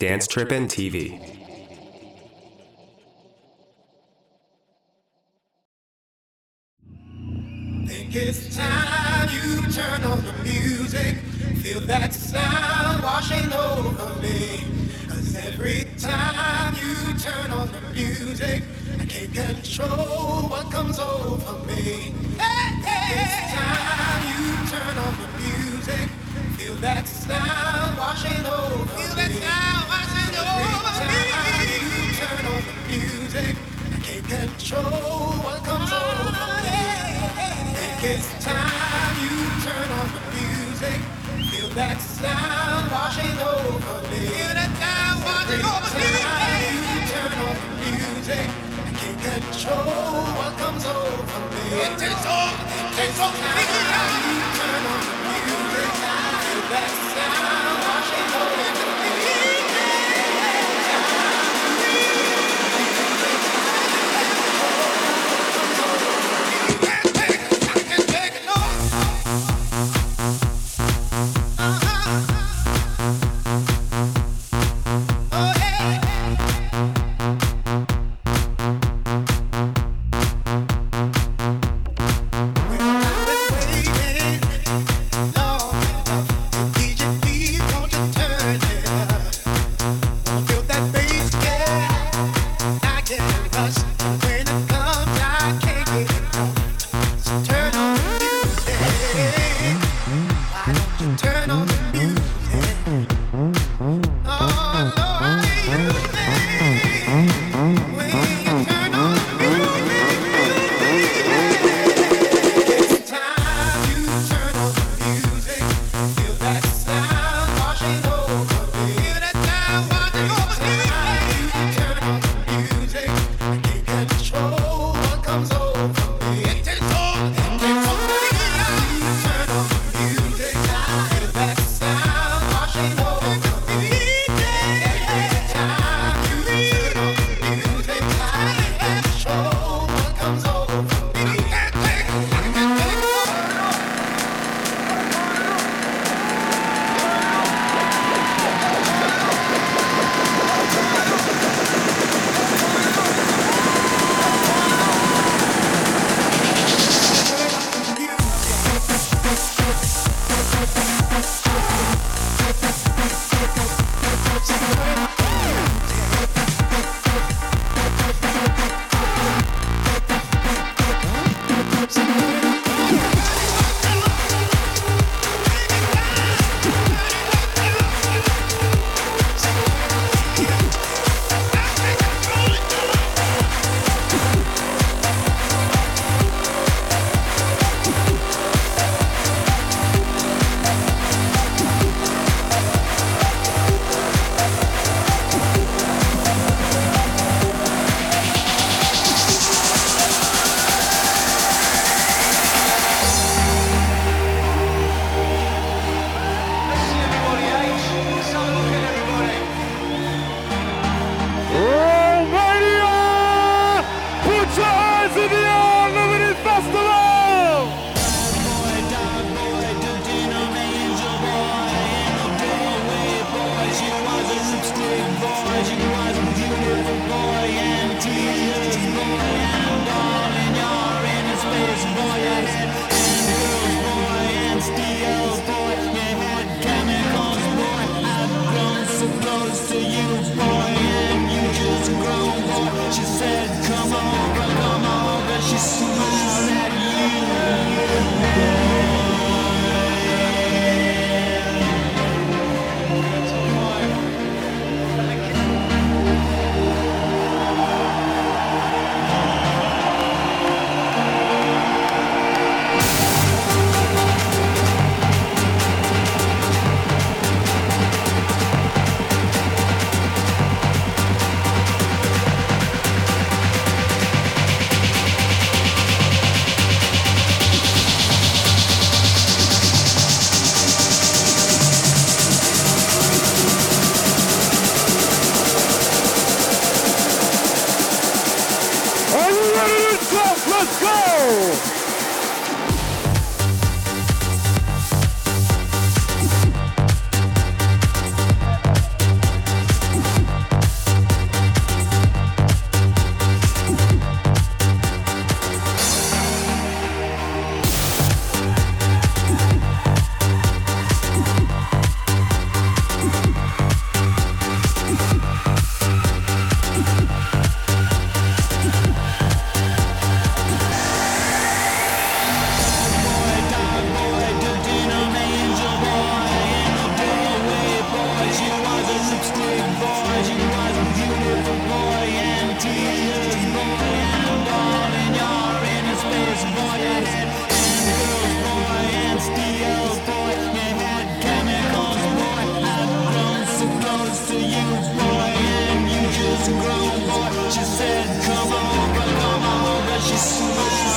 Dance Trippin' TV. Think it's time you turn on the music. Feel that sound washing over me. Cause every time you turn on the music, I can't control what comes over me. It's time you turn on the music. Feel that sound washing over Feel that control what comes over me. It's time you turn on the music. Feel that sound washing over me. Feel that sound washing over me. Time you turn on the music. I can't control what comes over me. It takes all, it takes all me. You turn on the music. Feel that Romania! She said, come over, come over, she's so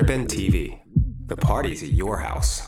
Trippin' TV. The party's at your house.